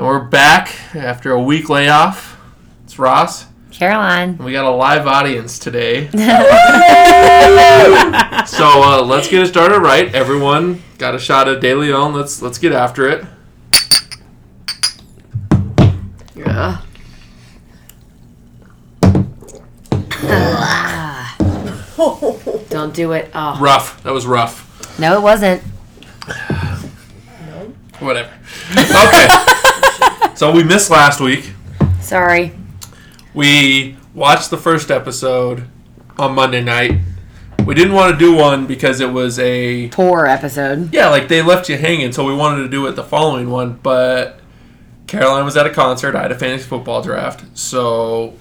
And we're back after a week layoff. It's Ross. Caroline. And we got a live audience today. so uh, let's get it started right. Everyone got a shot of De Leon. Let's let's get after it. Yeah. Don't do it. Oh. Rough. That was rough. No, it wasn't. Whatever. Okay. So we missed last week. Sorry. We watched the first episode on Monday night. We didn't want to do one because it was a Poor episode. yeah, like they left you hanging, so we wanted to do it the following one, but Caroline was at a concert. I had a fantasy football draft, so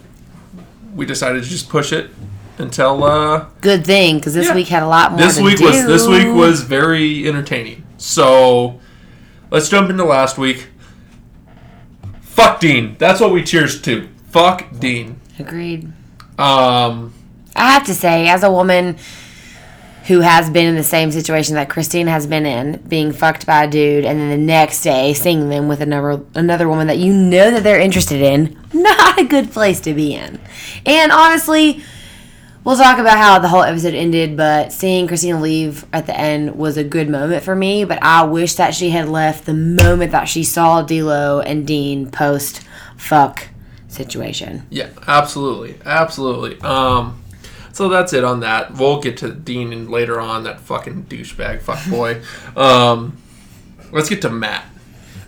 we decided to just push it until uh, Good thing, because this Yeah. week had a lot more this week do. was this week was very entertaining. So let's jump into last week. Fuck Dean. That's what we cheers to. Fuck Dean. Agreed. Um, I have to say, as a woman who has been in the same situation that Christine has been in, being fucked by a dude, and then the next day seeing them with another another woman that you know that they're interested in, not a good place to be in. And honestly, we'll talk about how the whole episode ended, but seeing Christina leave at the end was a good moment for me. But I wish that she had left the moment that she saw D'Lo and Dean post fuck situation. yeah, absolutely, absolutely. Um, so that's it on that. We'll get to Dean and later on. That fucking douchebag, fuck boy. um, let's get to Matt.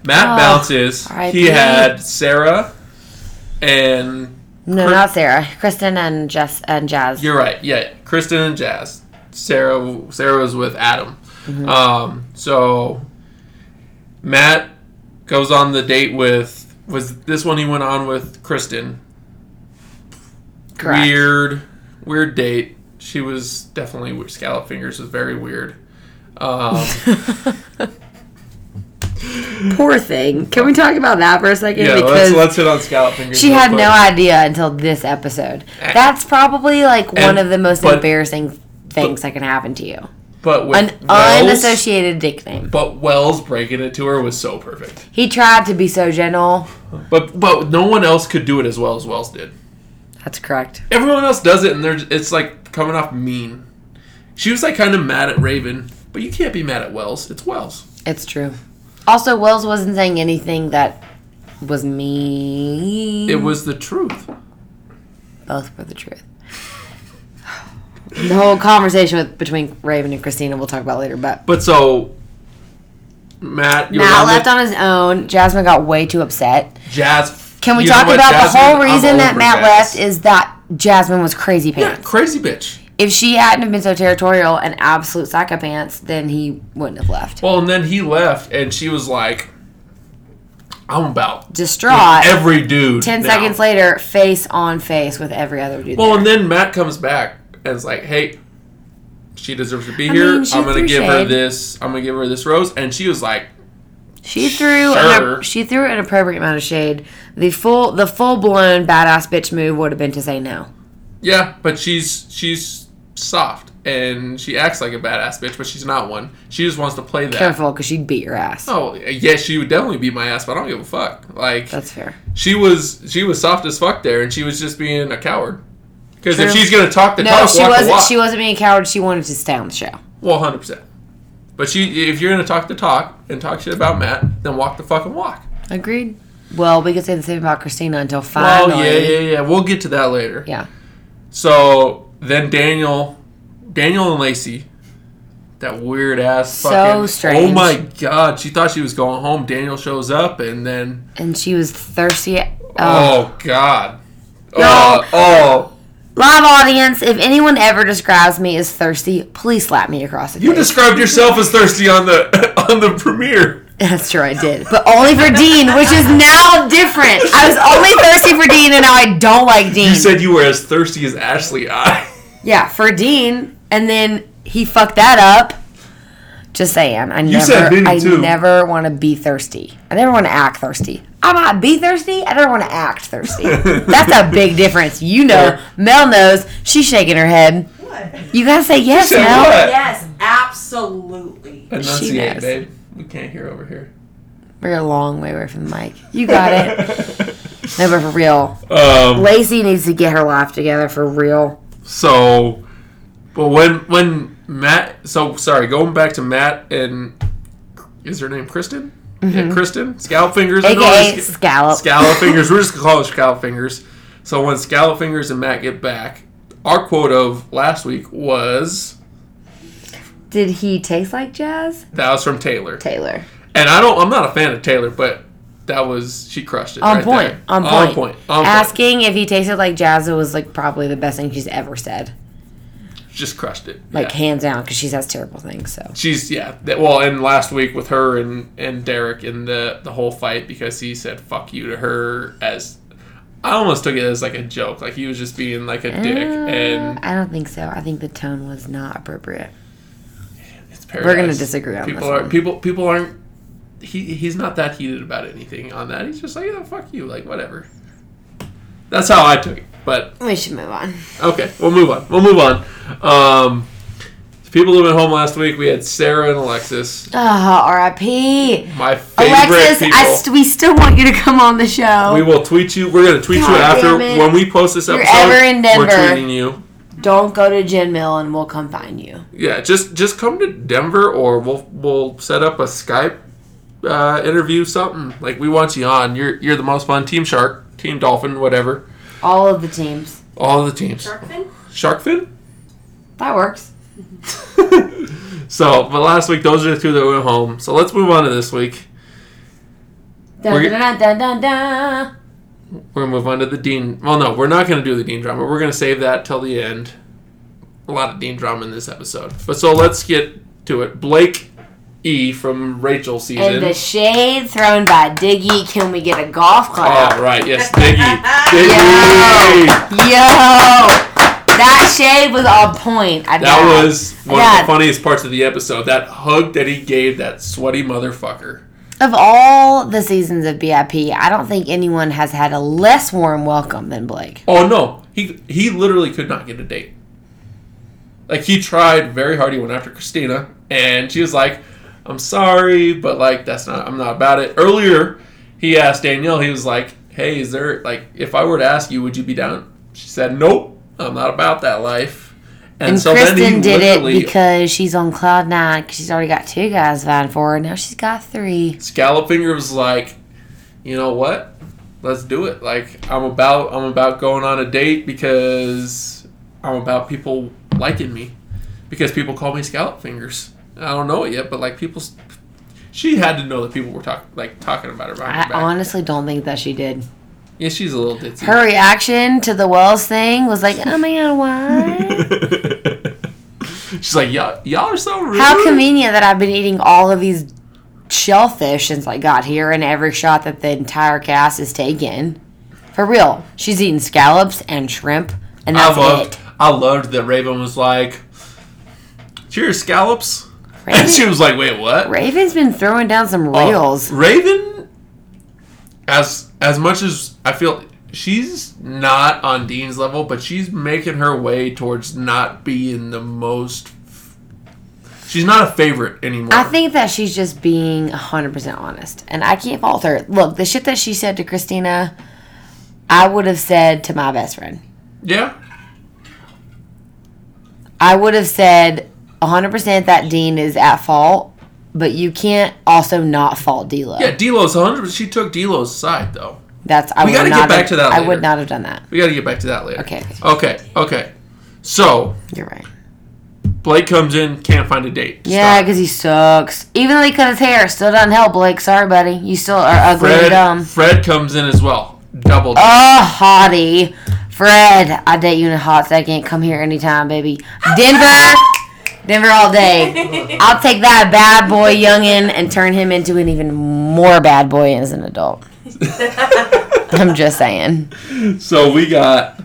Matt Oh, bounces. He had Sarah and No, Chris- not Sarah. Kristen and Jess and Jazz. You're right. Yeah, Kristen and Jazz. Sarah. Sarah was with Adam. Um, so Matt goes on the date with. Was this one he went on with Kristen? Correct. Weird, weird date. She was definitely weird. Scallop fingers was very weird. Um, Poor thing. Can we talk about that for a second? yeah, let's let's hit on scallop fingers. she had no idea until this episode. Eh. That's probably like one of the most but- embarrassing things that can happen to you. But with An Wells, unassociated nickname. but Wells breaking it to her was so perfect. He tried to be so gentle. But but no one else could do it as well as Wells did. That's correct. everyone else does it and they're it's like coming off mean she was like kind of mad at raven but you can't be mad at wells it's wells It's true. Also, Wells wasn't saying anything that was mean. it was the truth both were the truth. The whole conversation with between Raven and Christina we'll talk about later, but but so matt Matt on left on his own. Jasmine got way too upset. jazz Can we talk about Jasmine? the whole reason that Matt Jazz. left is that Jasmine was crazy yeah pants. crazy bitch If she hadn't have been so territorial and absolute psycho pants, then he wouldn't have left. well and then he left and she was like i'm about Distraught. every dude Ten now." seconds later, face on face with every other dude. well there. and then matt comes back and is like hey she deserves to be I here mean, i'm gonna give her this i'm gonna give her this rose and she was like She threw Sure. an, she threw an appropriate amount of shade. The full the full blown badass bitch move would have been to say no. Yeah, but she's she's soft and she acts like a badass bitch, but she's not one. She just wants to play that. Careful, because she'd beat your ass. Oh yeah, she would definitely beat my ass, but I don't give a fuck. Like That's fair. she was she was soft as fuck there, and she was just being a coward. Because if she's gonna talk the No, talk, she walk the wasn't. walk. She wasn't being a coward. She wanted to stay on the show. well, hundred percent. But she, if you're gonna talk the talk and talk shit about Matt, then walk the fucking walk. Agreed. Well, we could say the same about Christina until finally. Well, yeah, yeah, yeah. We'll get to that later. Yeah. So then Daniel, Daniel and Lacey, that weird ass. So fucking, oh strange. Oh my god, she thought she was going home. Daniel shows up and then And she was thirsty. Oh. oh, god, No. oh oh. Live audience, if anyone ever describes me as thirsty, please slap me across the You described yourself as thirsty on the on the premiere. That's true, I did. But only for Dean, which is now different. I was only thirsty for Dean, and now I don't like Dean. You said you were as thirsty as Ashley I. yeah, for Dean, and then he fucked that up. Just saying, I never, said I too. never want to be thirsty. I never want to act thirsty. I might be thirsty. I don't want to act thirsty. That's a big difference. You know, Mel knows. She's shaking her head. What? You gotta say yes, said Mel. what? Yes, absolutely. Enunciate, knows. babe. We can't hear over here. We're a long way away from the mic. You got it. no, but for real. Um, Lacey needs to get her life together for real. So, but when when Matt, so sorry, going back to Matt and is her name Kristen? Yeah, mm-hmm. Kristen Scallop Fingers. AKA it's- Scallop. Scallop Fingers. We're just gonna call her Scallop Fingers. So when Scallop Fingers and Matt get back, our quote of last week was Did he taste like jazz? that was from Taylor, Taylor. and I don't. I'm not a fan of Taylor, but that was she crushed it. On right point. there. On point. On point. On point. Asking if he tasted like jazz was like probably the best thing she's ever said. Just crushed it. Like Yeah. hands down, because she says terrible things. So She's yeah. That, well, and last week with her and and Derek in the the whole fight because he said "fuck you" to her as I almost took it as like a joke, like he was just being like a dick, and Uh, I don't think so. I think the tone was not appropriate. it's We're gonna disagree on people this are one. people people aren't. He he's not that heated about anything on that. He's just like yeah, fuck you, like whatever. That's how I took it. But We should move on. okay, we'll move on. We'll move on. Um, people who went home last week, we had Sarah and Alexis, Oh, R.I.P. my favorite Alexis, people. I st- we still want you to come on the show. We will tweet you. We're gonna tweet you after when we post this You're episode. ever in Denver, We're tweeting you. Don't go to Gin Mill and we'll come find you. Yeah, just just come to Denver, or we'll we'll set up a Skype uh, interview, something like we want you on. You're you're the most fun. Team Shark, Team Dolphin, whatever. All of the teams. All of the teams. Sharkfin? Sharkfin. That works. So, but last week those are the two that went home. So let's move on to this week. Dun, We're- dun, dun, dun, dun. We're gonna move on to the Dean. Well, no, we're not gonna do the Dean drama. We're gonna save that till the end. A lot of Dean drama in this episode. But so let's get to it. Blake E from Rachel season. And the shade thrown by Diggy. Can we get a golf clap? Oh, right. Yes, Diggy. Yo, Diggy. yo, that shade was on point. I That died. was one Yeah. of the funniest parts of the episode. That hug that he gave that sweaty motherfucker. Of all the seasons of BIP, I don't think anyone has had a less warm welcome than Blake. Oh no, he he literally could not get a date. Like he tried very hard. He went after Christina, and she was like, "I'm sorry, but like that's not. I'm not about it." Earlier, he asked Danielle. He was like, "Hey, is there like if I were to ask you, would you be down?" She said, "Nope, I'm not about that life." And so then he Kristen did it because she's on cloud nine. 'cause she's already got two guys vying for her. Now she's got three. Scallop Finger was like, you know what? Let's do it. Like I'm about I'm about going on a date because I'm about people liking me because people call me Scallop Fingers. I don't know it yet, but like people, she had to know that people were talking like talking about her behind I her honestly don't think that she did. yeah, she's a little ditzy. Her reaction to the Wells thing was like, oh my god, what? she's like, y'all, y'all are so rude. How convenient that I've been eating all of these shellfish since I got here, and every shot that the entire cast is taken. For real, she's eating scallops and shrimp, and I loved. it. I loved that Raven was like, "Cheers, scallops," Raven, and she was like, "Wait, what?" Raven's been throwing down some Oh, reels. Raven, as as much as I feel she's not on Dean's level, but she's making her way towards not being the most. She's not a favorite anymore. I think that she's just being 100% honest. And I can't fault her. Look, the shit that she said to Christina, I would have said to my best friend. yeah, I would have said 100% that Dean is at fault, but you can't also not fault D'Lo. yeah. D'Lo's hundred. She took D'Lo's side though. That's I We gotta get back have- to that I would not have done that. We got to get back to that later. Okay, okay. Okay. So You're right. Blake comes in, can't find a date. Yeah, because he sucks. Even though he cut his hair, still doesn't help, Blake. Sorry, buddy. You still are ugly and dumb. Fred comes in as well. Double. Oh, hottie. Fred, I date you in a hot second. Come here anytime, baby. Denver. Denver all day. I'll take that bad boy youngin and turn him into an even more bad boy as an adult. I'm just saying. So we got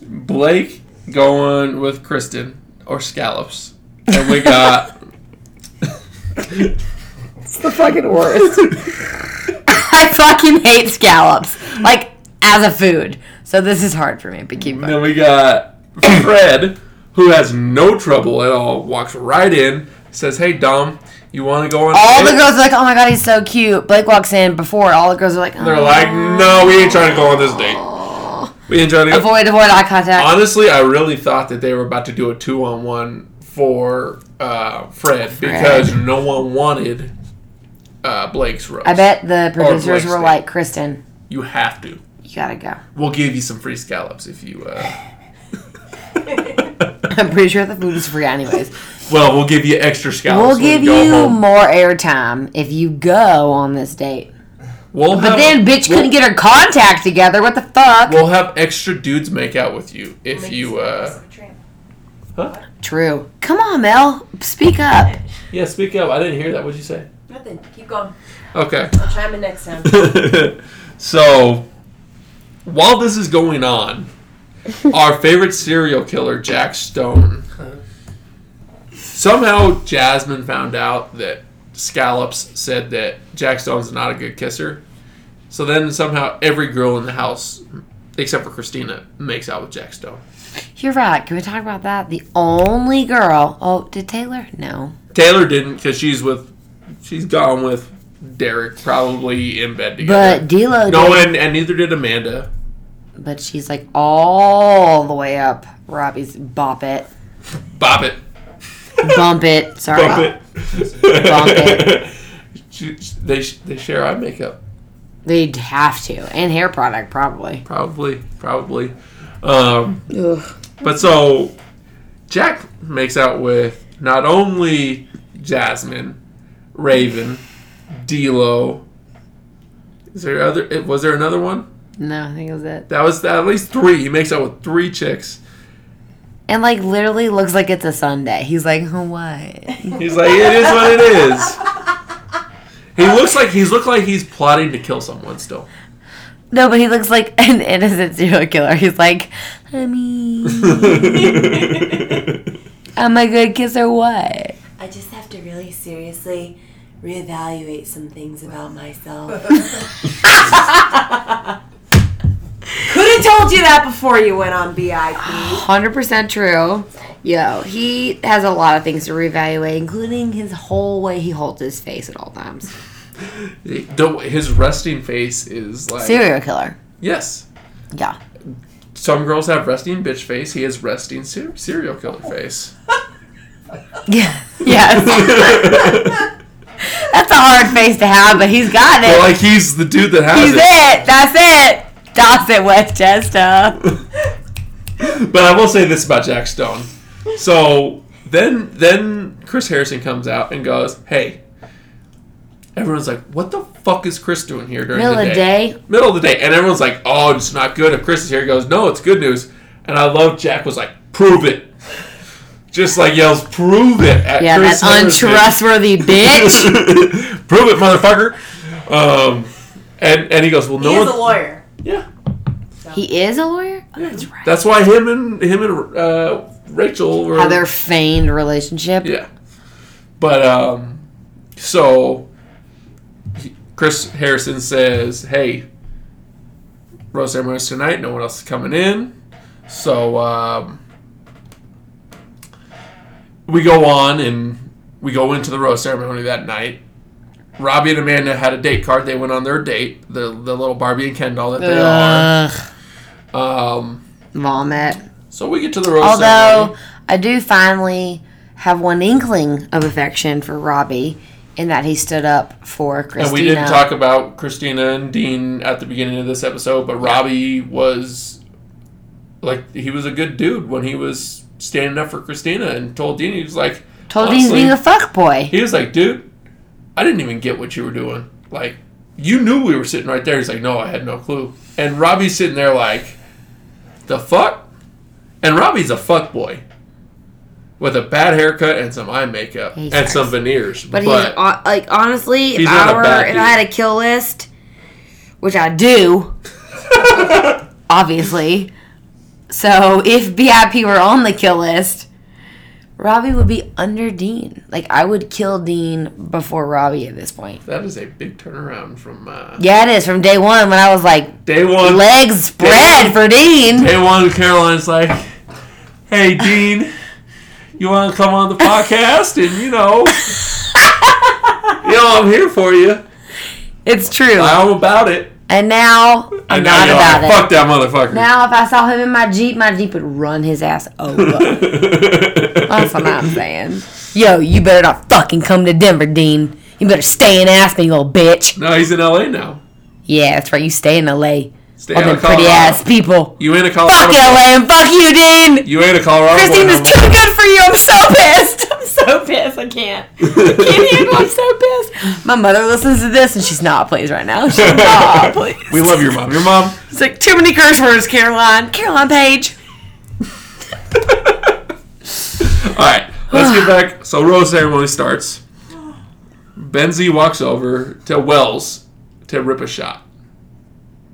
Blake going with Kristen or scallops, and we got It's the fucking worst. I fucking hate scallops. Like, as a food. So this is hard for me, but keep going. then we got Fred, who has no trouble at all, walks right in, says, "Hey Dom, you want to go on?" All the girls are like, "Oh my god, he's so cute." Blake walks in before. All the girls are like, oh. They're like, "No, we ain't trying to go on this date. We ain't trying to go." avoid, avoid eye contact." Honestly, I really thought that they were about to do a two-on-one for uh, Fred, because no one wanted uh, Blake's rose. I bet the producers were like, "Kristen, you have to. you gotta go." We'll give you some free scallops if you. Uh, I'm pretty sure the food is free, anyways. well, we'll give you extra scallops. We'll give go you home. more airtime if you go on this date. We'll But have- then, bitch we'll- couldn't get her contact together. What the fuck? We'll have extra dudes make out with you if Makes you. uh less of a tramp. Huh? True. Come on, Mel. Speak up. Yeah, speak up. I didn't hear that. What'd you say? Nothing. Keep going. Okay. I'll chime in next time. so, while this is going on, our favorite serial killer, Jack Stone, somehow Jasmine found out that Scallops said that Jack Stone's not a good kisser. So then somehow every girl in the house, except for Christina, makes out with Jack Stone. You're right. Can we talk about that? The only girl. Oh, did Taylor? No. Taylor didn't because she's with, she's gone with Derek, probably in bed together. But D'Lo no, did. and, and neither did Amanda. But she's like all the way up. Robbie's bop it, Bop it. bump it. Sorry. Bump it. Bump it. She- they they share eye makeup. They'd have to, and hair product probably. Probably, probably. Um, Ugh. but so Jack makes out with not only Jasmine, Raven, D'Lo. Is there other? Was there another one? No, I think it was it. That was at least three. He makes out with three chicks. And like literally looks like it's a Sunday. He's like, oh, what? He's like, it is what it is. He looks like he's looked like he's plotting to kill someone still. No, but he looks like an innocent serial killer. He's like, I mean, I'm a good kisser. What? I just have to really seriously reevaluate some things about myself. Could have told you that before you went on BIP. Hundred percent true. Yo, he has a lot of things to reevaluate, including his whole way he holds his face at all times. The- his resting face is like Serial killer. yes. Yeah. Some girls have resting bitch face. He has resting ser- serial killer face. Yeah. Yes. That's a hard face to have, but he's got it. Well, like he's the dude that has he's it. it. That's it. Dawson Westchester. But I will say this about Jack Stone. So then, then Chris Harrison comes out and goes, "Hey." Everyone's like, "What the fuck is Chris doing here during Middle the of the day?" day. Middle of the day, and everyone's like, "Oh, it's not good." If Chris is here, he goes, "No, it's good news." And I love Jack was like, "Prove it." Just like yells, "Prove it!" At Yeah, Chris that Harrison. untrustworthy bitch. Prove it, motherfucker. Um, and and he goes, "Well, no he is one." a lawyer. Yeah, he is a lawyer? Oh, that's right. that's why him and him and uh, Rachel were How their feigned relationship. Yeah. But um so Chris Harrison says, "Hey, rose ceremony's tonight. No one else is coming in." So um we go on and we go into the rose ceremony that night. Robbie and Amanda had a date card. They went on their date, the the little Barbie and Ken doll that they Ugh. are. Um, Vomit. so we get to the rose Although ceremony. I do finally have one inkling of affection for Robbie in that he stood up for Christina. And we didn't talk about Christina and Dean at the beginning of this episode, but Robbie was like he was a good dude when he was standing up for Christina and told Dean he was like Told he's being a fuck boy. he was like, dude, I didn't even get what you were doing. Like you knew we were sitting right there. He's like, no, I had no clue. And Robbie's sitting there like, the fuck? And Robbie's a fuck boy. With a bad haircut and some eye makeup He and some veneers. But, he's hon- like honestly, if He's I were if. I had a kill list, which I do, obviously. So if BIP were on the kill list, Robbie would be under Dean. Like I would kill Dean before Robbie at this point. That is a big turnaround from uh, Yeah, it is from day one when I was like day one. legs spread for Dean. Day one, Caroline's like, "Hey, Dean, you want to come on the podcast? And you know, you know, I'm here for you. It's true. I'm about it. And now I'm And now not about like, it. Fuck that motherfucker. Now, if I saw him in my Jeep, my Jeep would run his ass over. That's what I'm saying. Yo, you better not fucking come to Denver, Dean. You better stay in Aspen, you little bitch. no, he's in LA now. Yeah, that's right. You stay in LA. Stay All them pretty ass people. You ain't a Colorado. Fuck. LA and fuck you, Dean. You ain't a Colorado. Christine is too good for you. I'm so pissed. I'm so pissed. I can't. I can't handle. I'm so pissed. My mother listens to this and she's not pleased right now. She's not pleased. We love your mom. Your mom. It's like too many curse words, Caroline. Caroline Page. All right, let's get back. So rose ceremony starts. Benzie walks over to Wells to rip a shot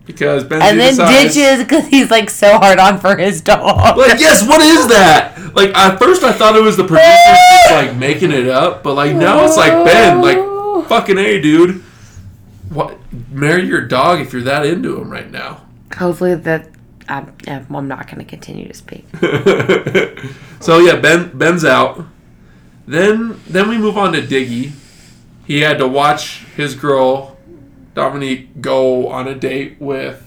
because Benzie And then decides, ditches because he's like so hard on for his dog. Like, yes, what is that? Like at first I thought it was the producers just like making it up, but like now it's like Ben, like fucking a dude. What? Marry your dog if you're that into him right now. Hopefully that I'm, I'm not going to continue to speak. so yeah, Ben Ben's out. Then then we move on to Diggy. He had to watch his girl Dominique go on a date with.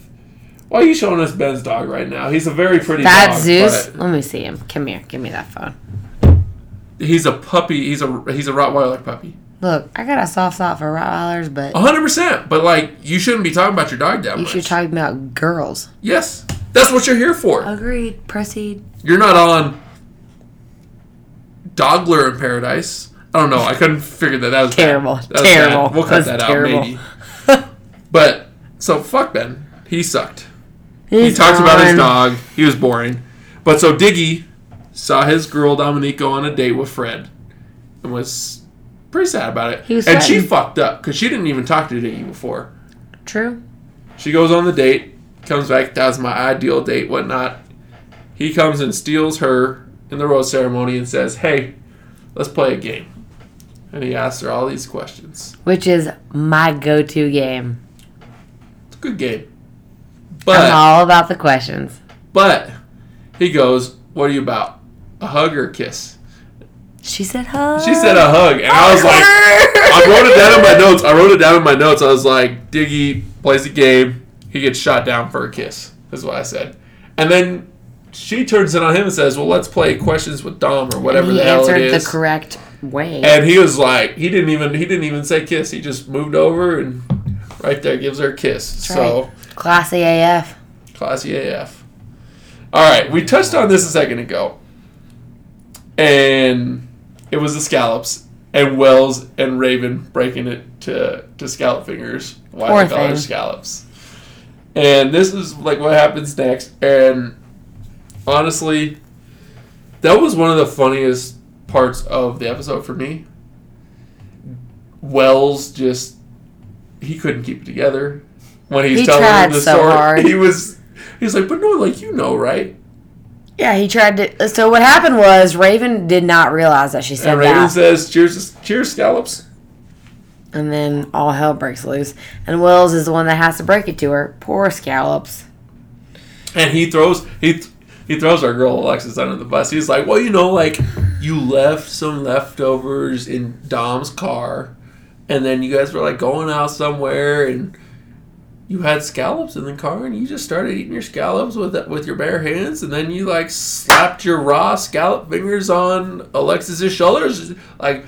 Why are you showing us Ben's dog right now? He's a very pretty That dog. Zeus. Let me see him. Come here. Give me that phone. He's a puppy. He's a he's a Rottweiler puppy. Look, I got a soft spot for Rottweilers, but hundred percent. But like, you shouldn't be talking about your dog that you much. should talk about girls. yes, that's what you're here for. Agreed. Proceed. You're not on Dogler in Paradise. I don't know. I couldn't figure that. That was. Terrible. That was Terrible. bad. We'll cut that terrible. out maybe. But so fuck Ben. He sucked. He He's talked about his dog. He was boring. But so Diggy saw his girl Dominique go on a date with Fred and was pretty sad about it. He was and she fucked up because she didn't even talk to Diggy before. True. She goes on the date, comes back, that's my ideal date, whatnot. He comes and steals her in the rose ceremony and says, Hey, let's play a game. And he asks her all these questions. Which is my go-to game. Good game. I'm But all about the questions. but he goes, What are you about? A hug or a kiss? She said, hug. She said a hug, and I was like, I wrote it down in my notes. I wrote it down in my notes. I was like, Diggy plays a game. He gets shot down for a kiss. Is what I said. And then she turns it on him and says, "Well, let's play questions with Dom or whatever he the hell it answered is." the correct way. and he was like, he didn't even he didn't even say kiss. He just moved over and right there gives her a kiss. That's so right. Classy AF. classy AF. All right, we touched on this a second ago, and it was the scallops and Wells and Raven breaking it to to scallop fingers. Why Poor they call her thing. scallops? And this is like what happens next. And honestly, that was one of the funniest parts of the episode for me. Wells just he couldn't keep it together when he's He telling tried him the so story. hard. He was he's like, but no, like you know, right? Yeah, he tried to. So what happened was Raven did not realize that she said And Raven that, says, "Cheers, cheers, scallops." and then all hell breaks loose. And Wells is the one that has to break it to her. Poor scallops. And he throws he he throws our girl Alexis under the bus. He's like, "Well, you know, like you left some leftovers in Dom's car, and then you guys were like going out somewhere, and you had scallops in the car, and you just started eating your scallops with with your bare hands, and then you like slapped your raw scallop fingers on Alexis's shoulders, like."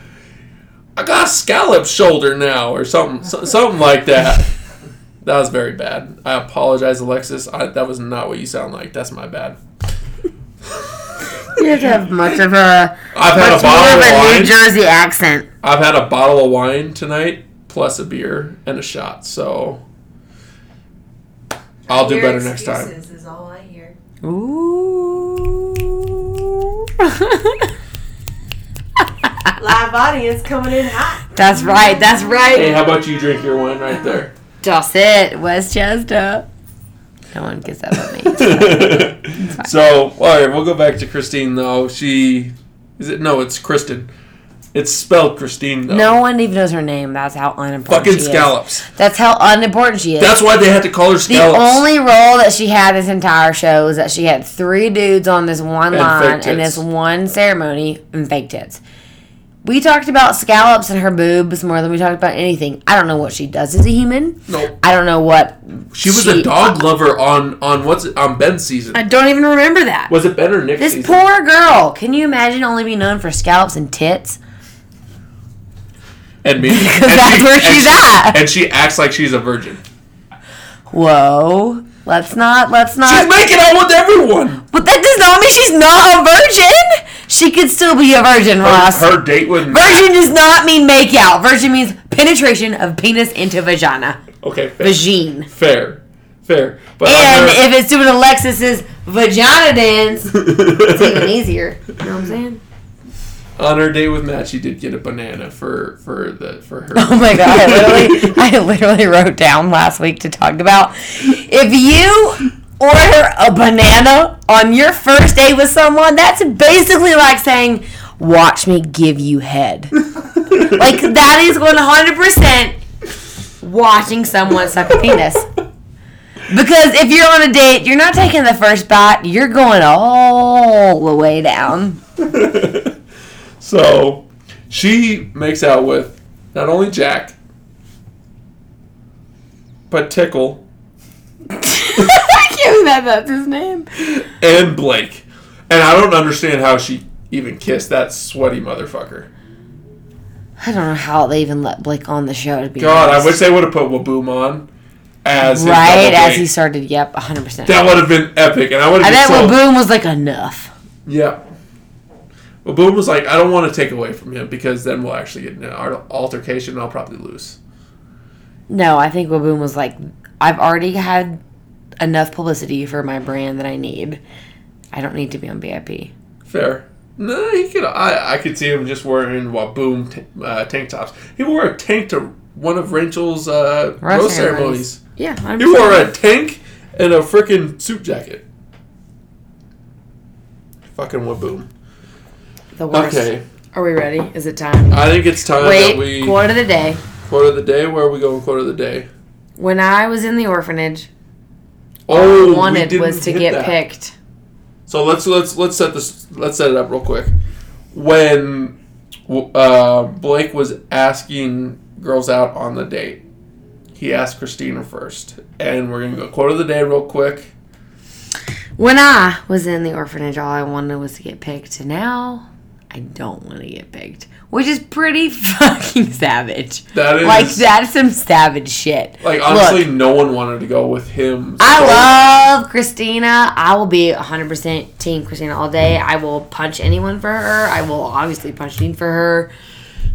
I got a scallop shoulder now, or something, something like that. That was very bad. I apologize, Alexis. I, that was not what you sound like. That's my bad. You have to have much of a I've had much a bottle more of of a New. Jersey accent. I've had a bottle of wine tonight, plus a beer and a shot. So I'll do Your better next time. excuses Is all I hear. Ooh. Live audience coming in hot. that's right. That's right. Hey, how about you drink your wine right there? Just it, Westchester. No one gets that but me. so, all right, we'll go back to Christine though. She is it? No, it's Kristen. It's spelled Christine though. No one even knows her name. That's how unimportant Fucking she scallops. is. That's how unimportant she is. That's why they had to call her scallops. the only role that she had this entire show is that she had three dudes on this one And line fake and this one ceremony and fake tits. We talked about scallops and her boobs more than we talked about anything. I don't know what she does as a human. No. I don't know what She was a dog lover on on what's it, on Ben's season. I don't even remember that. Was it Ben or Nick's This season? poor girl. Can you imagine only being known for scallops and tits? and me. Because And that's where she's she- at. And she acts like she's a virgin. Whoa. Let's not. Let's not. She's making out with everyone. but that does not mean she's not a virgin. She could still be a virgin, Her, Ross. her date with Virgin does not mean make out. Virgin means penetration of penis into vagina. Okay, fair. Vagine. Fair. Fair. But And if it's doing Alexis's vagina dance, it's even easier. You know what I'm saying? On her date with Matt, she did get a banana for for the for her. Oh my god! I literally, I literally wrote down last week to talk about if you order a banana on your first date with someone, that's basically like saying, "Watch me give you head." like that is one hundred percent watching someone suck a penis. Because if you're on a date, you're not taking the first bite, you're going all the way down. So she makes out with not only Jack, but Tickle I can't believe that that's his name. and Blake. And I don't understand how she even kissed that sweaty motherfucker. I don't know how they even let Blake on the show. To be God, I wish they would have put Whaboom on as right as he started. Yep, hundred percent. That would have been epic, and I would I have bet been so. Whaboom was like enough. Yeah. Whaboom was like, I don't want to take away from him because then we'll actually get in an altercation and I'll probably lose. No, I think Whaboom was like, I've already had enough publicity for my brand that I need. I don't need to be on VIP. Fair. No, he could. I I could see him just wearing Whaboom t- uh, tank tops. He wore a tank to one of Rachel's uh, Rose rose ceremonies. ceremonies. Yeah, 100%. He wore a tank and a freaking suit jacket. Fucking Whaboom. The worst. Okay, Are we ready? Is it time? I think it's time Wait, that we quote of the day. quote of the day. Where are we going? Quote of the day. When I was in the orphanage, Oh, all I we wanted was to get that. picked. So let's let's let's set this let's set it up real quick. When uh, Blake was asking girls out on the date, he asked Christina first, and we're gonna go quote of the day real quick. When I was in the orphanage, all I wanted was to get picked. Now, I don't want to get picked, which is pretty fucking savage. That is Like that's some savage shit. Like honestly, Look, no one wanted to go with him. so- I love Christina. I will be 100% team Christina all day. I will punch anyone for her. I will obviously punch Dean for her.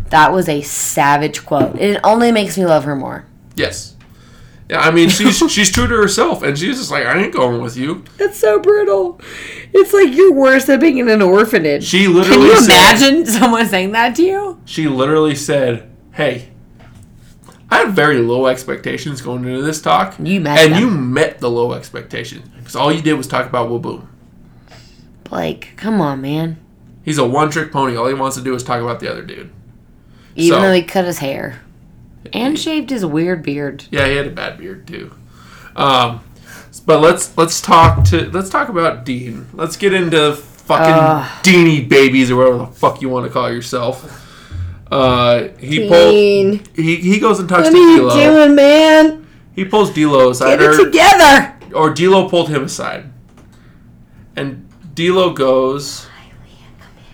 That was a savage quote. It only makes me love her more. yes. Yeah, I mean she's she's true to herself, and she's just like I ain't going with you. That's so brutal. It's like you're worse than being in an orphanage. She literally. Can you said, imagine someone saying that to you? she literally said, "Hey, I had very low expectations going into this talk, You met and them. you met the low expectations because all you did was talk about Whaboom. Blake, come on, man. He's a one-trick pony. All he wants to do is talk about the other dude. Even So- though he cut his hair and shaved his weird beard. Yeah, he had a bad beard too. Um, but let's let's talk to let's talk about Dean. Let's get into fucking Ugh. Deanie babies or whatever the fuck you want to call yourself. Uh, he Dean. pulled. He, he goes and talks to D'Lo. man? He pulls D'Lo aside, Get it or, together. or D'Lo pulled him aside, and D'Lo goes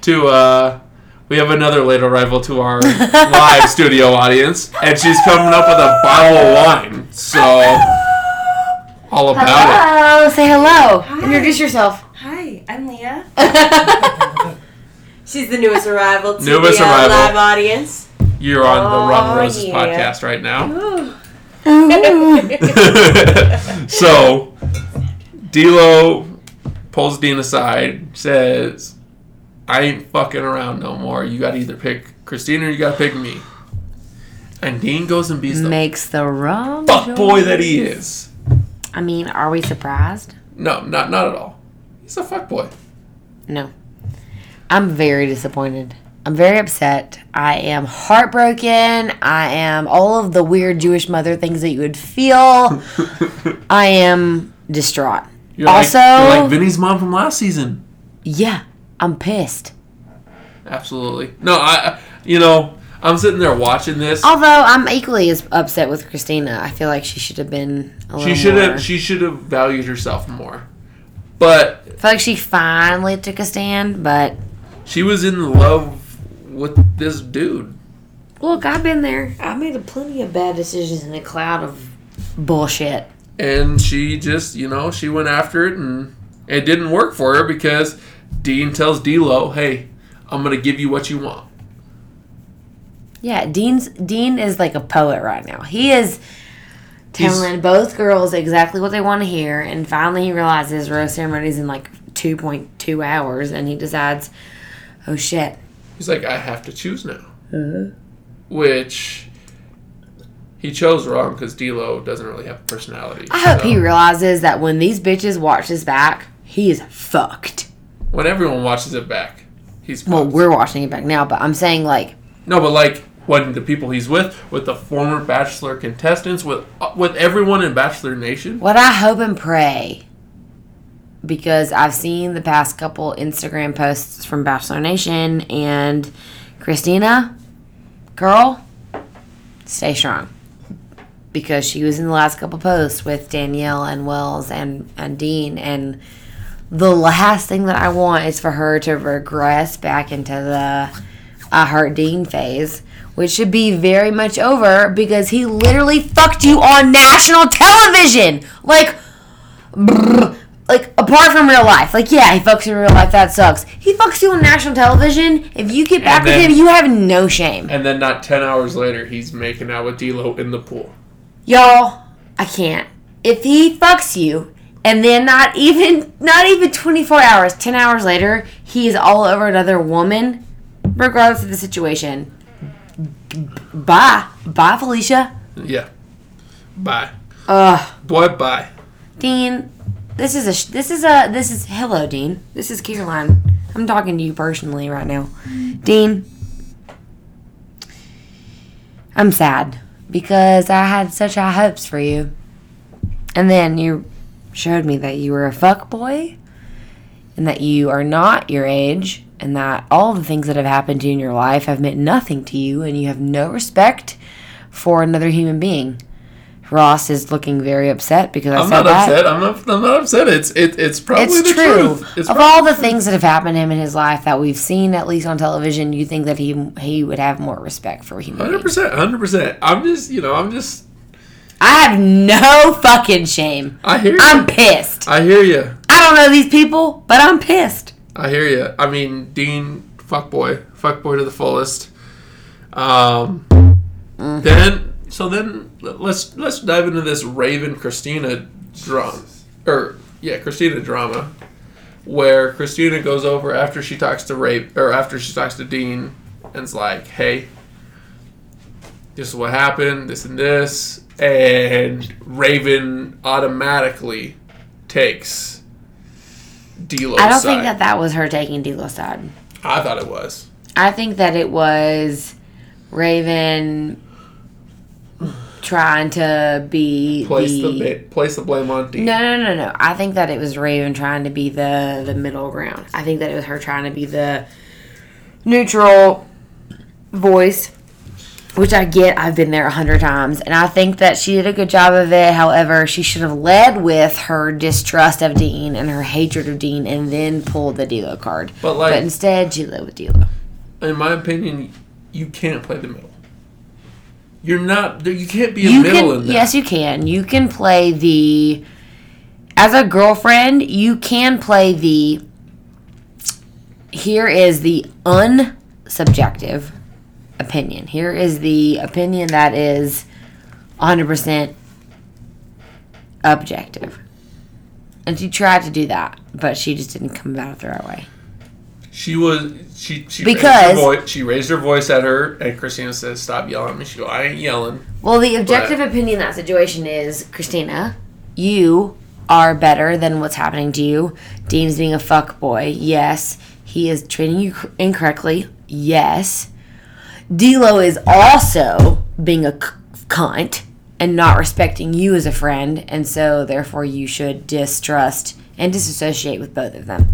to. Uh, we have another late arrival to our live studio audience, and she's coming up with a bottle of wine. So all about Hello. Say hello. Introduce yourself. Hi, I'm Leah. She's the newest arrival to Newest the uh, arrival. live audience. You're on the Rum Oh, Roses yeah. podcast right now. so D'Lo pulls Dean aside, says, "I ain't fucking around no more. You got to either pick Christina or you got to pick me." And Dean goes and beats the Makes the wrong fuck boy that he is. I mean, are we surprised? No, not not at all. He's a fuck boy. No. I'm very disappointed. I'm very upset. I am heartbroken. I am all of the weird Jewish mother things that you would feel. I am distraught. You're also, like, you're like Vinny's mom from last season. yeah, I'm pissed. Absolutely. No, I. You know, I'm sitting there watching this. Although I'm equally as upset with Christina. I feel like she should have been a little She should more- have. She should have valued herself more. But I feel like she finally took a stand, but she was in love with this dude. look, I've been there. I made a plenty of bad decisions in a cloud of bullshit. and she just you know she went after it and it didn't work for her because dean tells d'lo hey i'm gonna give you what you want Yeah, Dean's Dean is like a poet right now. He is telling both girls exactly what they want to hear, and finally he realizes rose ceremony's in like two point two hours, and he decides, oh shit, he's like i have to choose now uh-huh. which he chose wrong because d'lo doesn't really have a personality I hope he realizes that when these bitches watch this back, he is fucked. When everyone watches it back he's Well, we're watching it back now, but I'm saying like no but like when the people he's with with the former bachelor contestants with uh, with everyone in bachelor nation What I hope and pray, because I've seen the past couple Instagram posts from Bachelor Nation and Christina, girl, stay strong. Because she was in the last couple posts with Danielle and Wells and, and Dean, and the last thing that I want is for her to regress back into the uh, I heart Dean phase, which should be very much over because he literally fucked you on national television. Like, brr, like apart from real life. Like, yeah, he fucks you in real life. That sucks. He fucks you on national television. If you get back with him, you have no shame, and then not 10 hours later he's making out with d'lo in the pool y'all. I can't. If he fucks you. And then not even not even 24 hours, 10 hours later, he's all over another woman, regardless of the situation. Bye. Bye, Felicia. yeah bye Ugh. boy bye Dean, this is a this is a this is hello, Dean. This is Caroline. I'm talking to you personally right now, Dean. I'm sad because I had such high hopes for you, and then you showed me that you were a fuck boy, and that you are not your age, and that all the things that have happened to you in your life have meant nothing to you, and you have no respect for another human being. Ross is looking very upset because I I'm said not that. upset. I'm not. I'm not upset. It's it, it's probably It's the true. truth. It's of all the things that have happened to him in his life that we've seen, at least on television, you think that he he would have more respect for human Hundred beings. percent. Hundred percent. I'm just. You know. I'm just. I have no fucking shame. I hear. You. I'm pissed. I hear you. I don't know these people, but I'm pissed. I hear you. I mean, Dean, fuckboy, fuckboy to the fullest. Um. Then so then let's let's dive into this Raven Christina drama, or yeah, Christina drama, where Christina goes over after she talks to Raven or after she talks to Dean, and's like, hey. This is what happened, this and this, and Raven automatically takes D'Lo's I don't side. think that that was her taking D'Lo's side. I thought it was. I think that it was Raven trying to be Place the, the, place the blame on Dean. No, no, no, no. I think that it was Raven trying to be the the middle ground. I think that it was her trying to be the neutral voice, which I get. I've been there a hundred times, and I think that she did a good job of it. However, she should have led with her distrust of Dean and her hatred of Dean, and then pulled the D'Lo card. But, like- but instead, she led with D'Lo. In my opinion, you can't play the middle. You're not. You can't be a You middle can, yes, you can. You can play the. As a girlfriend, you can play the. Here is the unsubjective opinion. Here is the opinion that is 100% objective. And she tried to do that, but she just didn't come about it the right way. She was. She she Because- raised her voice, she raised her voice at her, and Christina says, "Stop yelling at me." She go, "I ain't yelling." Well, the objective opinion in that situation is Christina, you are better than what's happening to you. Dean's being a fuck boy. Yes, he is treating you incorrectly. Yes. D'Lo is also being a c- cunt and not respecting you as a friend, and so therefore you should distrust and disassociate with both of them.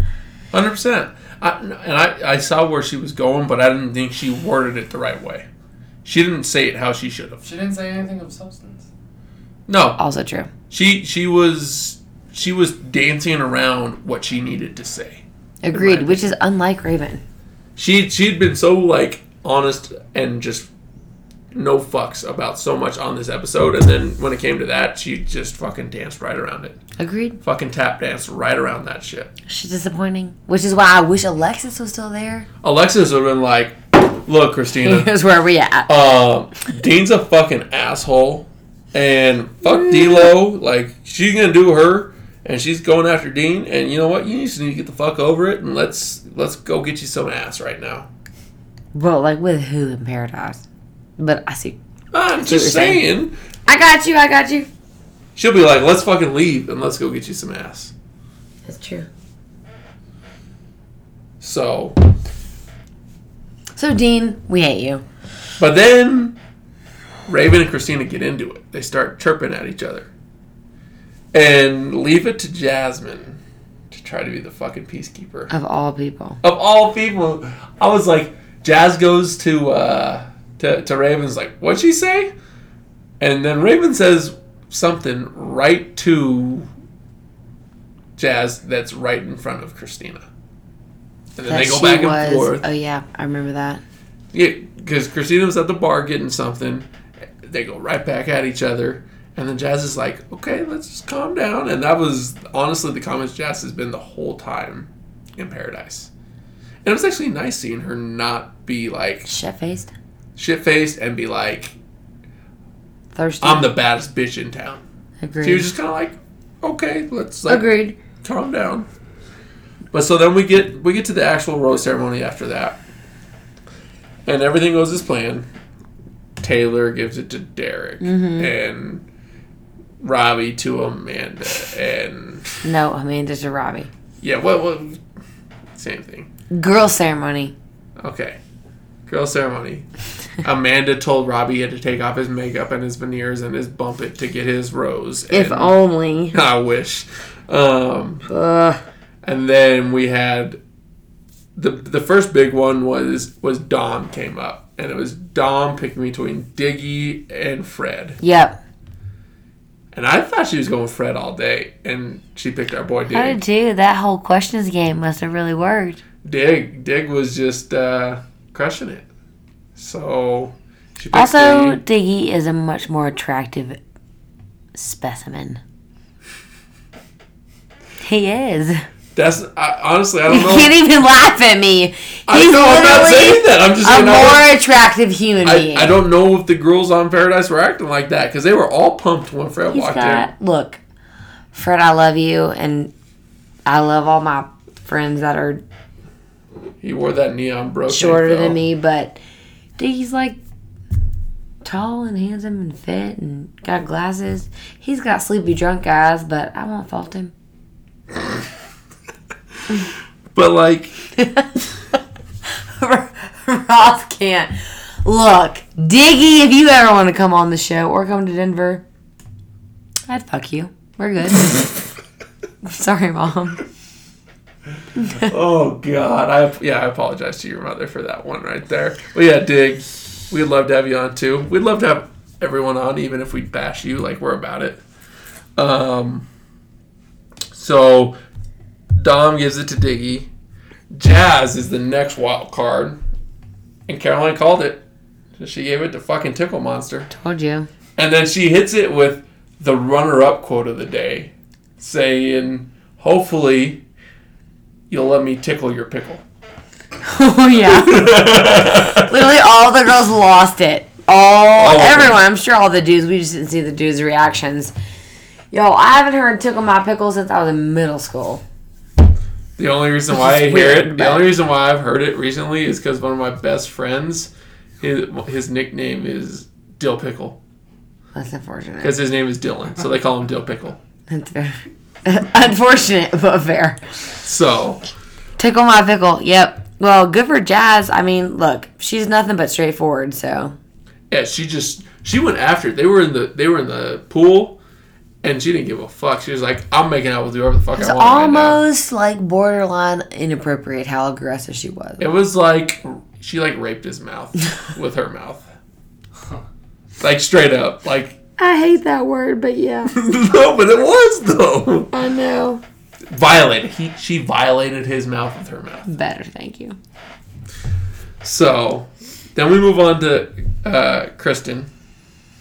Hundred percent. And I, I saw where she was going, but I didn't think she worded it the right way. She didn't say it how she should have. She didn't say anything of substance. No, Also true. she she was she was dancing around what she needed to say. Agreed, which is unlike Raven. She she'd been so like honest and just no fucks about so much on this episode, and then when it came to that, she just fucking danced right around it. Agreed. Fucking tap danced right around that shit. She's disappointing, which is why I wish Alexis was still there. Alexis would have been like, "Look, Christina, Here's where we at. Um, Dean's a fucking asshole, and fuck D'Lo. Like she's gonna do her, and she's going after Dean. And you know what? You just need to get the fuck over it, and let's let's go get you some ass right now. Well, like with who in paradise? But I see. I'm what you're just saying. saying. I got you. I got you. She'll be like, let's fucking leave and let's go get you some ass. That's true. So, So Dean, we hate you. but then Raven and Christina get into it. They start chirping at each other, and leave it to Jasmine to try to be the fucking peacekeeper. Of all people. of all people, I was like, Jazz goes to uh, to to Raven's like, what'd she say? And then Raven says something right to Jazz that's right in front of Christina. And then That they go back and was- forth. Oh yeah, I remember that. Yeah, because Christina was at the bar getting something. They go right back at each other. And then Jazz is like, okay, let's just calm down. And that was honestly the comments Jazz has been the whole time in Paradise. And it was actually nice seeing her not be like Shit faced, shit faced and be like, thirsty. I'm the baddest bitch in town. Agreed. She was just kind of like, okay, let's like Agreed. calm down. But so then we get we get to the actual rose ceremony after that, and everything goes as planned. Taylor gives it to Derek, mm-hmm. and Robbie to Amanda, and No, Amanda to Robbie. yeah, well, what same thing. Girl ceremony. Okay, girl ceremony. Amanda told Robbie he had to take off his makeup and his veneers and his bump it to get his rose. If and- only. I wish. Um, Ugh. and then we had the the first big one was was Dom came up, and it was Dom picking between Diggy and Fred, Yep. and I thought she was going Fred all day, and she picked our boy Diggy. I did too. That whole questions game must have really worked. Dig Dig was just uh, crushing it. So she Also, Diggy. Diggy is a much more attractive specimen. He is. That's I, honestly I don't know. He can't even laugh at me. He's I know I'm not saying that. I'm just a more attractive human I, being. I don't know if the girls on Paradise were acting like that because they were all pumped when Fred He's walked got look, Fred. I love you, and I love all my friends that are in. He wore that neon bro. shorter than me, but Diggy's like tall and handsome and fit and got glasses. He's got sleepy drunk eyes, but I won't fault him. But like, Ross can't. Look, Diggy, if you ever want to come on the show or come to Denver, I'd fuck you. We're good. Sorry, mom. oh god, I yeah, I apologize to your mother for that one right there. But yeah, dig. We'd love to have you on too. We'd love to have everyone on, even if we bash you, like we're about it. Um. So, Dom gives it to Diggy. Jazz is the next wild card, and Caroline called it. So she gave it to fucking Tickle Monster. Told you. And then she hits it with the runner up quote of the day, saying, Hopefully, you'll let me tickle your pickle. Oh yeah. Literally all the girls lost it. All, All everyone. I'm sure all the dudes. We just didn't see the dudes' reactions. Yo, I haven't heard "Tickle My Pickle" since I was in middle school. The only reason why I hear it, the only reason why I've heard it recently is because one of my best friends, his, his nickname is Dill Pickle. That's unfortunate. Because his name is Dylan, so they call him Dill Pickle. That's very unfortunate, but fair. So, Tickle my pickle. Yep. Well, good for Jazz. I mean, look, she's nothing but straightforward. So Yeah, she just she went after it. They were in the they were in the pool, and she didn't give a fuck. She was like, "I'm making out with whoever the fuck I want." right now." almost like borderline inappropriate how aggressive she was. It was like she like raped his mouth with her mouth, like straight up. Like I hate that word, but yeah, no, but it was though. I know. Violated. He she violated his mouth with her mouth. Better, thank you. So then we move on to uh, Kristen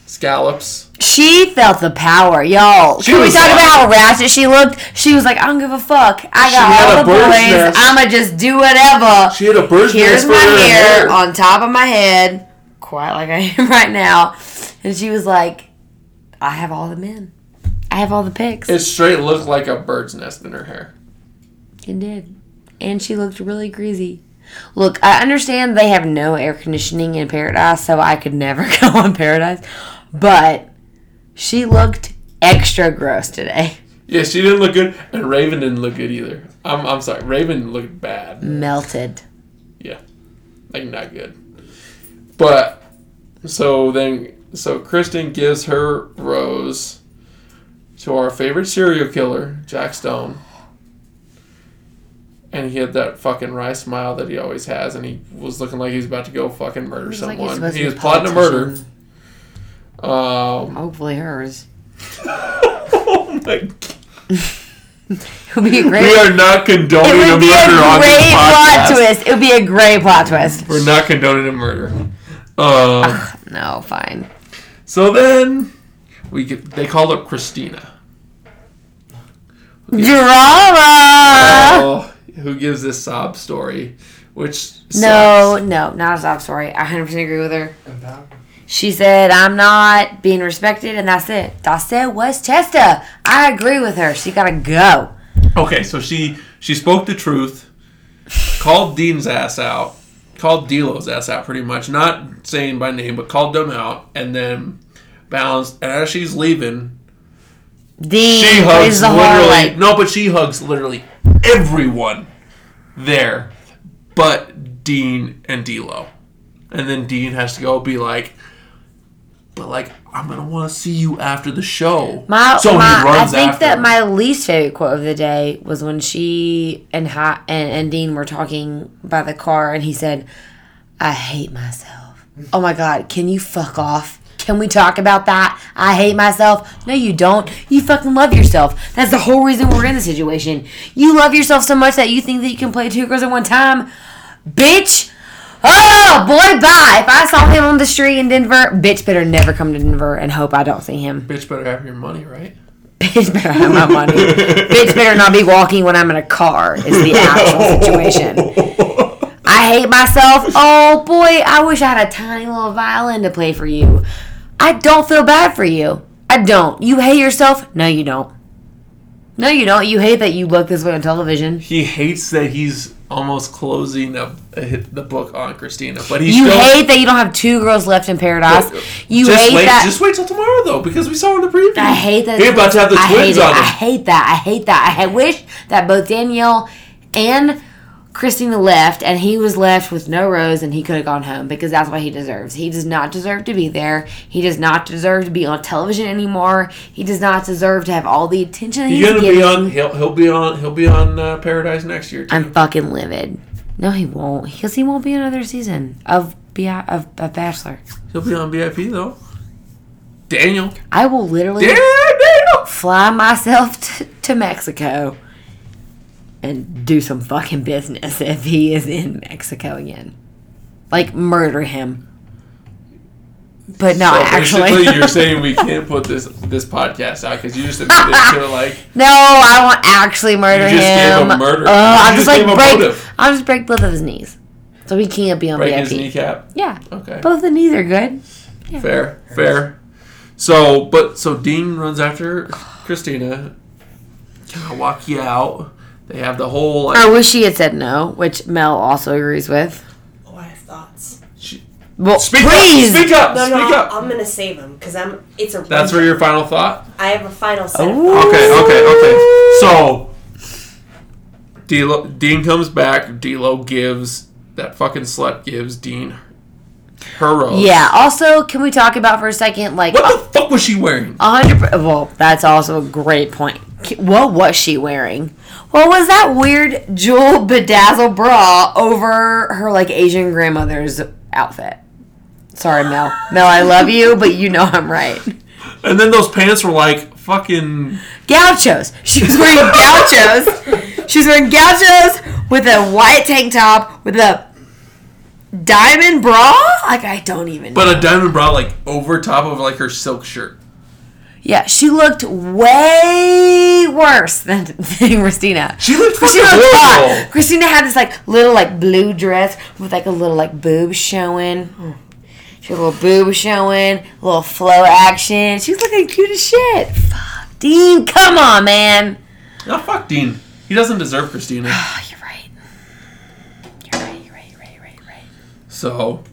Scallops. She felt the power, y'all. She Can we was talk like- about how ratchet she looked? She was like, I don't give a fuck. I got had all a the boys. I'ma just do whatever. She had a bird's Here's nest my hair, hair. on top of my head, quite like I am right now. And she was like, I have all the men. I have all the pics. It straight looked like a bird's nest in her hair. It did. And she looked really greasy. Look, I understand they have no air conditioning in paradise, so I could never go on paradise. But she looked extra gross today. Yeah, she didn't look good, and Raven didn't look good either. I'm, I'm sorry, Raven looked bad. Melted. Yeah, like not good. But so then, so Kristen gives her rose to our favorite serial killer, Jack Stone. And he had that fucking wry smile that he always has, and he was looking like he was about to go fucking murder Looks like he's someone. supposed to he be was a plotting a murder. politician. Um, Hopefully hers. oh my god. It would be a great. We are not condoning it a would be a murder on this great plot podcast. twist. It would be a great plot twist. We're not condoning a murder. Um, No, fine. So then we get, they called up Christina. Drama. Oh, who gives this sob story, which sucks. No, no, not a sob story. I 100% agree with her. She said, I'm not being respected, and that's it. That's it. West Chester. I agree with her. She gotta go. Okay, so she she spoke the truth, called Dean's ass out, called D'Lo's ass out, pretty much, not saying by name, but called them out, and then bounced. And as she's leaving, Dean she hugs the literally harlot. no, but she hugs literally everyone there, but Dean and D'Lo, and then Dean has to go be like, but like I'm gonna want to see you after the show. My, so my, he runs I think after that my least favorite quote of the day was when she and, ha- and and Dean were talking by the car, and he said, "I hate myself." Oh my God! Can you fuck off? Can we talk about that? I hate myself. No, you don't. You fucking love yourself. That's the whole reason we're in the situation. You love yourself so much that you think that you can play two girls at one time, bitch. Oh boy, bye. If I saw him on the street in Denver, bitch better never come to Denver and hope I don't see him. bitch better have your money, right? Bitch better have my money. Bitch better not be walking when I'm in a car. Is the actual situation. I hate myself. Oh boy, I wish I had a tiny little violin to play for you. I don't feel bad for you. I don't. You hate yourself? No, you don't. No, you don't. You hate that you look this way on television. He hates that he's almost closing a the book on Christina, but he's You still. hate that you don't have two girls left in paradise. You just hate wait, that. Just wait till tomorrow, though, because we saw in the preview. I hate that. He's about to have the I twins on it. I hate that. I hate that. I wish that both Danielle and Christina left, and he was left with no rose, and he could have gone home because that's what he deserves. He does not deserve to be there. He does not deserve to be on television anymore. He does not deserve to have all the attention He's he's gonna getting. be on. He'll he'll be on. He'll be on uh, Paradise next year. Too. I'm fucking livid. No, he won't, because he won't be another season of Be of, of Bachelor. he'll be on VIP though. Daniel. I will literally Daniel. fly myself to, to Mexico and do some fucking business if he is in Mexico again. Like murder him. But no, so actually. basically, you're saying we can't put this this podcast out because you just admitted to like no, I won't actually murder You just gave him. him murder. Uh, you I'm just, just like gave him break. I'll just break both of his knees, so he can't be on break VIP. his kneecap. Yeah, Okay. both the knees are good. Fair, fair. So, but so Dean runs after Christina. Can I walk you out? They have the whole like. I wish she had said no, which Mel also agrees with. Oh, I have thoughts. she- Well, speak please. up! Speak up! No, speak no, up! I'm gonna save them because I'm. It's a. That's for your final thought. I have a final set. Ooh. Of Okay, okay, okay. So D'Lo, Dean comes back. D'Lo gives that fucking slut gives Dean her rose. Yeah. Also, can we talk about for a second, like, What the uh, fuck was she wearing? a hundred? Well, that's also a great point. What was she wearing? What was that weird jewel bedazzled bra over her like Asian grandmother's outfit? Sorry, Mel. Mel, I love you, but you know I'm right. And then those pants were like fucking. Gauchos. She was wearing gauchos. She was wearing gauchos with a white tank top with a diamond bra. Like I don't even. know. But a diamond bra like over top of like her silk shirt. Yeah, she looked way worse than, than Christina. She looked Christina looked hot. Christina had this like little like blue dress with like a little like boob showing. She had a little boob showing, a little flow action. She was looking cute as shit. Fuck, Dean, come on, man. Oh fuck Dean. He doesn't deserve Christina. Oh, you're right. You're right. You're right. You're right. You're right. You're right. So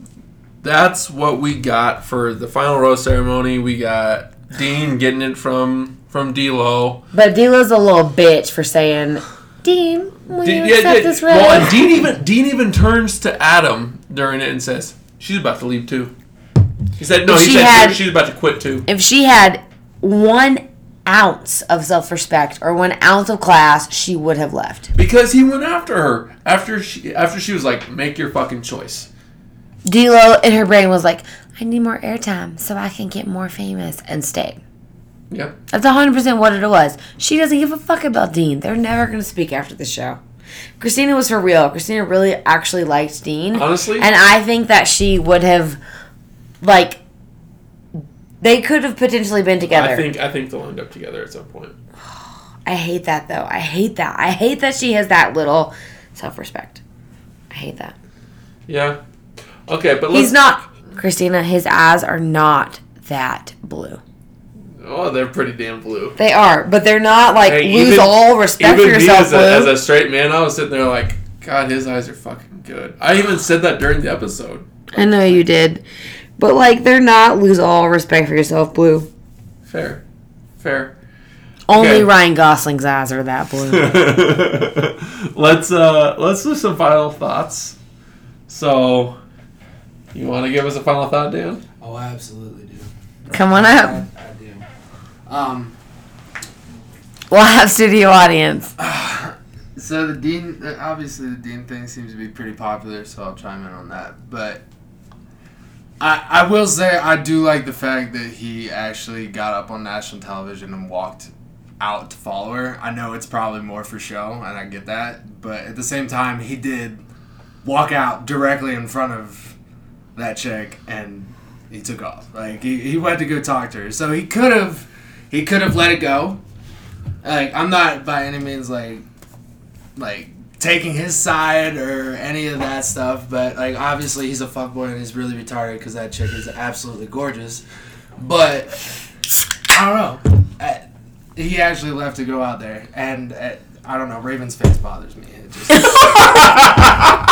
that's what we got for the final rose ceremony. We got Dean getting it from from D'Lo. But D'Lo's a little bitch for saying, Dean, will Dean, you accept this rose? well, and Dean even Dean even turns to Adam during it and says, "She's about to leave too." He said, "No." If He she said had- she's about to quit too. if she had one ounce of self-respect or one ounce of class, she would have left. Because he went after her after she after she was like, "Make your fucking choice." D'Lo in her brain was like, I need more airtime so I can get more famous and stayed. Yeah. That's 100% what it was. She doesn't give a fuck about Dean. They're never going to speak after the show. Christina was for real. Christina really actually liked Dean. Honestly? And I think that she would have, like, they could have potentially been together. I think I think they'll end up together at some point. I hate that though. I hate that. I hate that she has that little self respect. I hate that. Yeah. Okay, but let's. He's not Christina, his eyes are not that blue. Oh, they're pretty damn blue. They are, but they're not like Hey, lose even- all respect for yourself, as a, blue. as a straight man, I was sitting there like, God, his eyes are fucking good. I even said that during the episode. I know you did. But like they're not lose all respect for yourself, blue. Fair, fair. Only Okay. Ryan Gosling's eyes are that blue. let's uh let's do some final thoughts. So, you want to give us a final thought, Dan? Oh, I absolutely do. Come on up. I do. Um, We'll have studio audience. so the dean, uh, obviously the dean thing seems to be pretty popular, so I'll chime in on that. But I, I will say I do like the fact that he actually got up on national television and walked out to follow her. I know it's probably more for show, and I get that, but at the same time, he did walk out directly in front of that chick and he took off. Like he, he went to go talk to her. So he could have he could have let it go. Like I'm not by any means like like taking his side or any of that stuff, but like obviously he's a fuckboy and he's really retarded because that chick is absolutely gorgeous. But I don't know. Uh, he actually left to go out there, and uh, I don't know. Raven's face bothers me.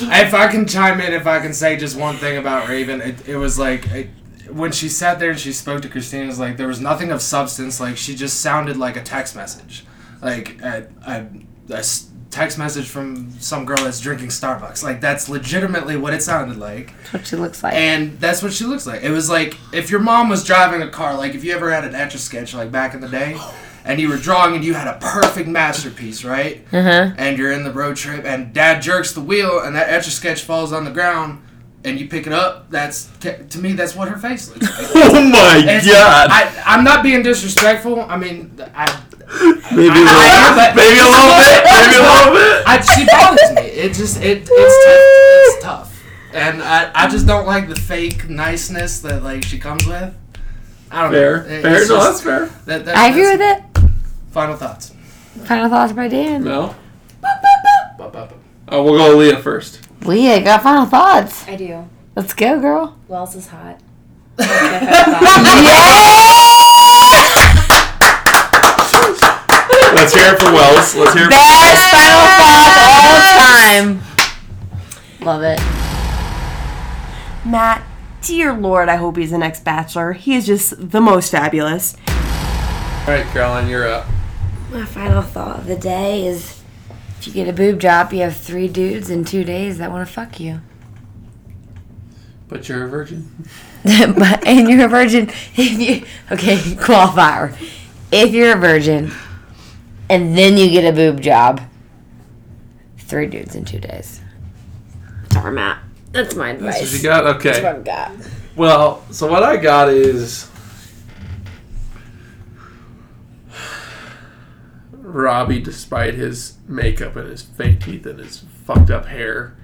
If I can chime in, if I can say just one thing about Raven, it, it was like it, when she sat there and she spoke to Christina, it was like there was nothing of substance. Like she just sounded like a text message, like a text message from some girl that's drinking Starbucks. Like that's legitimately what it sounded like. That's what she looks like. And that's what she looks like. It was like if your mom was driving a car, like if you ever had an etch a sketch, like back in the day, oh. And you were drawing and you had a perfect masterpiece, right? Uh huh. And you're in the road trip, and dad jerks the wheel, and that etch a sketch falls on the ground, and you pick it up. That's to me, that's what her face looks like. Oh my It's- god! I, I'm not being disrespectful. I mean, I, maybe a I- little, I- but- maybe a little bit, maybe a little bit. I, she bothers me. It just it it's tough. It's tough, and I, I just don't like the fake niceness that like she comes with. I don't Fair, know. It- fair. it's No, just- that's fair. that- that- I agree with it. Final thoughts. Final thoughts by Dan. No. Oh, we'll go Leah first. Leah got final thoughts. I do. Let's go, girl. Wells is hot. yeah! Let's hear it for Wells. Let's hear it. For Best final thoughts all time. Love it. Matt, dear Lord, I hope he's the next Bachelor. He is just the most fabulous. All right, Caroline, you're up. My final thought of the day is If you get a boob job, you have three dudes in two days that want to fuck you. But you're a virgin. but and you're a virgin if you okay qualifier if you're a virgin and then you get a boob job three dudes in two days sorry matt that's my advice. That's what advice you got? that's what Okay. i've got Well, so what I got is Robbie, despite his makeup and his fake teeth and his fucked up hair,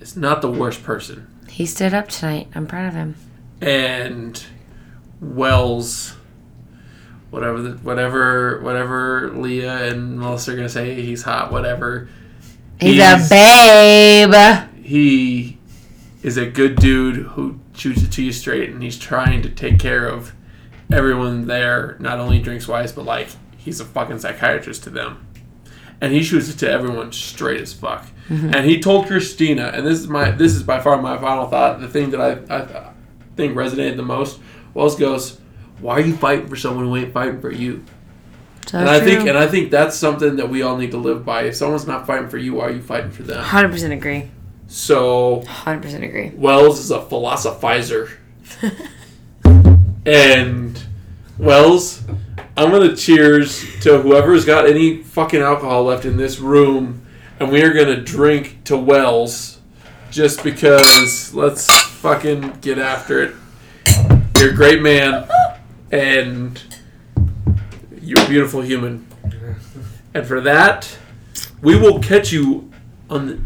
is not the worst person. he stood up tonight i'm proud of him And Wells, whatever, the, whatever, whatever Leah and Melissa are gonna say, he's hot. Whatever. he's, He's- a babe he is a good dude who shoots it to you straight and he's trying to take care of everyone there not only drinks wise but like he's a fucking psychiatrist to them. And he shoots it to everyone straight as fuck. And he told christina and this is my this is by far my final thought the thing that i, I think resonated the most. Wells goes why are you fighting for someone who ain't fighting for you? So and i think and i think that's something that we all need to live by. If someone's not fighting for you why are you fighting for them? 100% agree. So 100% agree. Wells is a philosophizer. and Wells, I'm gonna cheers to whoever's got any fucking alcohol left in this room, and we are gonna drink to Wells, just because. Let's fucking get after it. You're a great man, and you're a beautiful human. And for that, we will catch you on the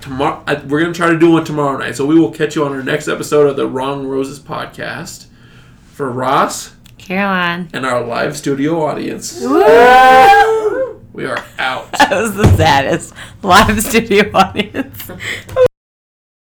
tomorrow uh, we're gonna try to do one tomorrow night so we will catch you on our next episode of the wrong roses podcast for ross caroline. And our live studio audience. We are out. That was the saddest live studio audience